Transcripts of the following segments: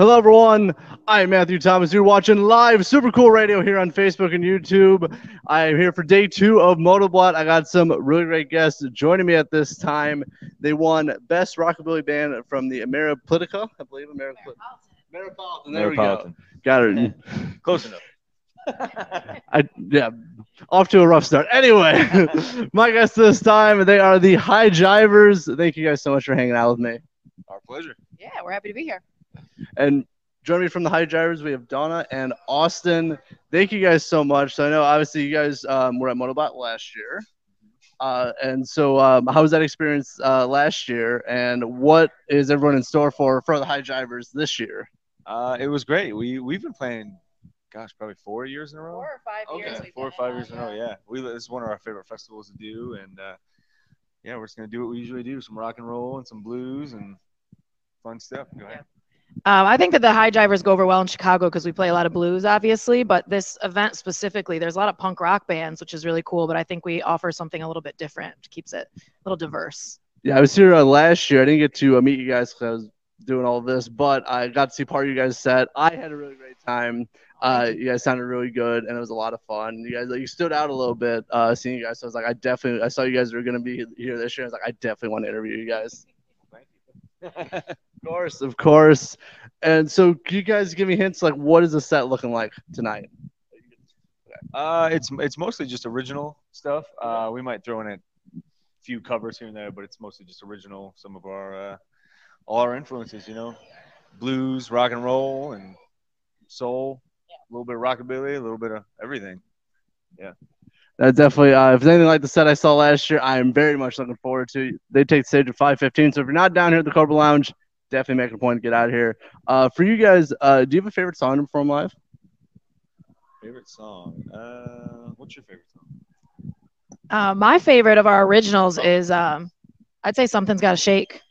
Hello, everyone. I'm Matthew Thomas. You're watching live Super Cool Radio here on Facebook and YouTube. I am here for day two of Motoblot. I got some really great guests joining me at this time. They won Best Rockabilly Band from the Ameripolitica, I believe. Ameripolitan. Ameripolitan. There we go. Got it. Close enough. I yeah, off to a rough start. Anyway, my guests this time they are the Hi-Jivers. Thank you guys so much for hanging out with me. Our pleasure. Yeah, we're happy to be here. And joining me from the Hi-Jivers, we have Donna and Austin. Thank you guys so much. So I know obviously you guys um, were at Motoblot last year. Uh, and so, um, how was that experience uh, last year, and what is everyone in store for for the Hi-Jivers this year? Uh, it was great. We we've been playing, gosh, probably four years in a row. Four or five Okay. years. we've four or five years in a row. Yeah, we this is one of our favorite festivals to do, and uh, yeah, we're just gonna do what we usually do: some rock and roll and some blues and fun stuff. Go ahead. Um, I think that the Hi-Jivers go over well in Chicago because we play a lot of blues, obviously. But this event specifically, there's a lot of punk rock bands, which is really cool. But I think we offer something a little bit different, which keeps it a little diverse. Yeah, I was here uh, last year. I didn't get to uh, meet you guys because I was doing all this, but I got to see part of you guys' set. I had a really great time. Uh, you guys sounded really good, and it was a lot of fun. You guys, like, you stood out a little bit uh, seeing you guys. So I was like, I definitely, I saw you guys were gonna be here this year. I was like, I definitely want to interview you guys. Thank you. Of course, of course. And so, can you guys give me hints? Like, what is the set looking like tonight? Uh, it's it's mostly just original stuff. Uh, we might throw in a few covers here and there, but it's mostly just original. Some of our uh, all our influences, you know, blues, rock and roll, and soul. A little bit of rockabilly, a little bit of everything. That definitely, uh, if it's anything like the set I saw last year, I am very much looking forward to. They take the stage at 5:15. So if you're not down here at the Cobra Lounge, definitely make a point to get out of here. Uh, for you guys, uh, do you have a favorite song to perform live? Favorite song? Uh, what's your favorite song? Uh, my favorite of our originals is, um, I'd say something's got to shake.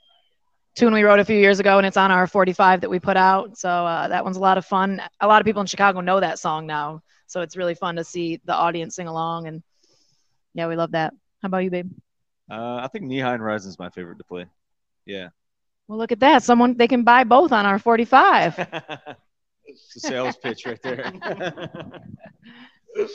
Tune we wrote a few years ago, and it's on our 45 that we put out. So uh, that one's a lot of fun. A lot of people in Chicago know that song now, so it's really fun to see the audience sing along. And yeah, we love that. How about you, babe? Uh, I think Knee High and Rising is my favorite to play. Yeah. Well, look at that. Someone they can buy both on our 45. it's a sales pitch right there.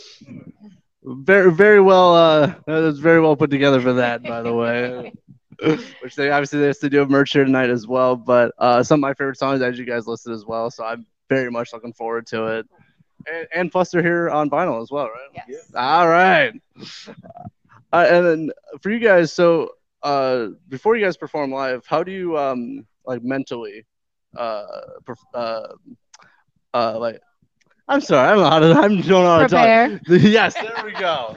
Very, very well. Uh, that was very well put together for that, by the way. Which they obviously they have to do a merch here tonight as well. But uh, some of my favorite songs, as you guys listed as well. So I'm very much looking forward to it. And, and plus, they're here on vinyl as well, right? Yes. All right. Uh, and then for you guys, so uh, before you guys perform live, how do you um like mentally uh, uh, uh like I'm sorry, I don't know how to I don't know how to talk. Prepare. yes, there we go.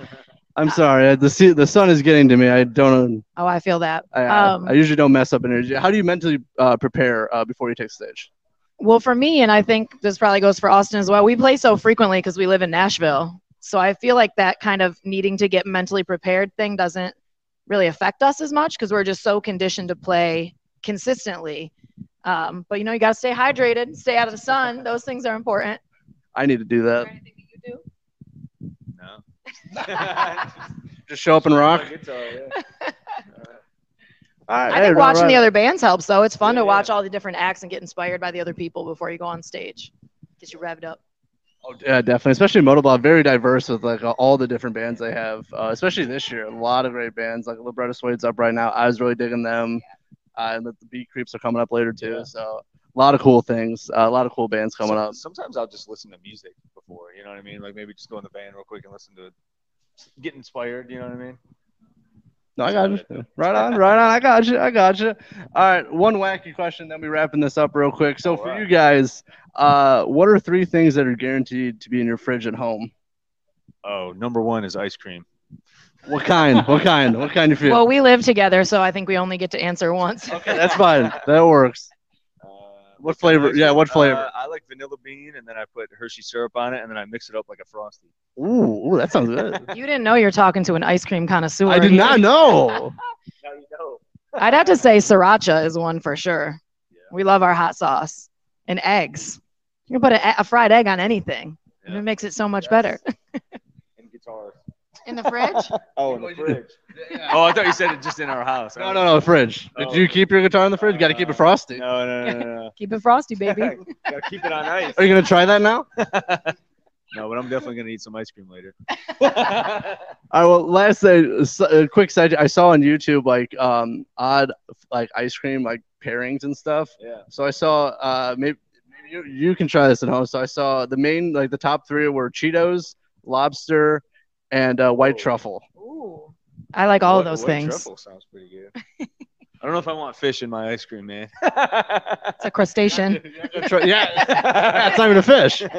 I'm sorry. The se- the sun is getting to me. I don't. Oh, I feel that. I, I- Um, I usually don't mess up energy. How do you mentally uh, prepare uh, before you take stage? Well, for me, and I think this probably goes for Austin as well, we play so frequently because we live in Nashville. So I feel like that kind of needing to get mentally prepared thing doesn't really affect us as much because we're just so conditioned to play consistently. Um, but you know, you got to stay hydrated, stay out of the sun. Those things are important. I need to do Is there that. anything that you do? no. Just show up and rock. Guitar, yeah. All right, I hey, think right, watching the other bands helps, though. It's fun Yeah, to yeah. watch all the different acts and get inspired by the other people before you go on stage. Gets you revved up. Oh, yeah, definitely. Especially Motoblot, very diverse with like all the different bands they have. Uh, especially this year, a lot of great bands. Like Libretto Suede's up right now. I was really digging them. Uh, and the, the Beat Creeps are coming up later too. Yeah. So a lot of cool things. Uh, a lot of cool bands coming Some- up. Sometimes I'll just listen to music before, you know what I mean? Like maybe just go in the van real quick and listen to it. Get inspired, you know what I mean? No, I got you. Right on, right on. I got you. I got you. All right, one wacky question, then we wrapping this up real quick. So All for right. you guys, uh, what are three things that are guaranteed to be in your fridge at home? Oh, number one is ice cream. What kind? what kind? What kind of food? Well, we live together, so I think we only get to answer once. okay, that's fine. That works. What flavor? Yeah, what flavor? Uh, I like vanilla bean, and then I put Hershey syrup on it, and then I mix it up like a frosty. Ooh, ooh, that sounds good. You didn't know you're talking to an ice cream connoisseur. I did either. not know. Now you know. I'd have to say sriracha is one for sure. Yeah. We love our hot sauce and eggs. You can put a, a fried egg on anything. Yeah. It makes it so much Yes. better. And guitars. In the fridge? Oh, in the fridge. Oh, I thought you said it just in our house. No, no, no, the fridge. Oh. Do you keep your guitar in the fridge? You got to keep it frosty. No, no, no, no. no. Keep it frosty, baby. Gotta keep it on ice. Are you gonna try that now? no, but I'm definitely gonna eat some ice cream later. All right. Well, last s- uh, quick side, I saw on YouTube like um odd like ice cream like pairings and stuff. yeah. So I saw uh maybe, maybe you, you can try this at home. So I saw the main like the top three were Cheetos, lobster, and uh, white Oh. truffle. Ooh. I like all of White- those white things. Truffle sounds pretty good. I don't know if I want fish in my ice cream, man. It's a crustacean. Yeah, yeah, it's not even a fish.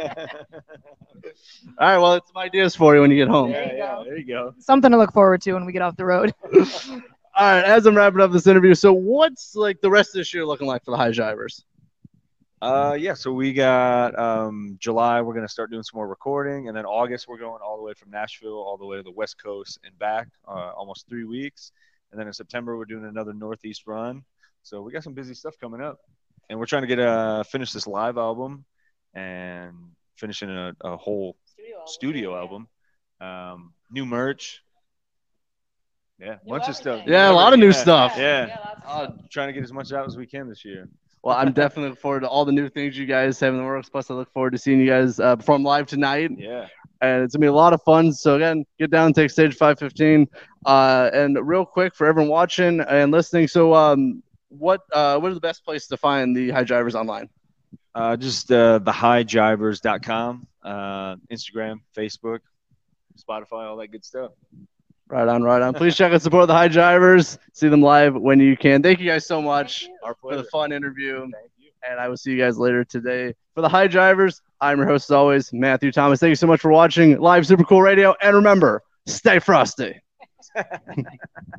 All right. Well, it's some ideas for you when you get home. Yeah, There you yeah, go. there you go. Something to look forward to when we get off the road. All right. As I'm wrapping up this interview, so what's like the rest of this year looking like for the Hi-Jivers? Uh, yeah. So we got um, July. We're gonna start doing some more recording, and then August we're going all the way from Nashville all the way to the West Coast and back, uh, almost three weeks. And then in September we're doing another Northeast run. So we got some busy stuff coming up, and we're trying to get uh finish this live album and finishing a, a whole studio album. Um, new merch. Yeah, New bunch of stuff. Yeah, a lot of new Yeah. stuff. Yeah. Uh, Trying to get as much out as we can this year. Well, I'm definitely looking forward to all the new things you guys have in the works. Plus, I look forward to seeing you guys uh, perform live tonight. Yeah. and it's gonna be a lot of fun. So again, get down, take stage 515. Uh, and real quick for everyone watching and listening. So um, what uh, what is the best place to find the Hi-Jivers online? Uh, just uh, thehighjivers.com, uh, Instagram, Facebook, Spotify, all that good stuff. Right on, right on. Please check and support the Hi-Jivers. See them live when you can. Thank you guys so much for the fun interview. Thank you. And I will see you guys later today. For the Hi-Jivers, I'm your host as always, Matthew Thomas. Thank you so much for watching live Super Cool Radio. And remember, stay frosty.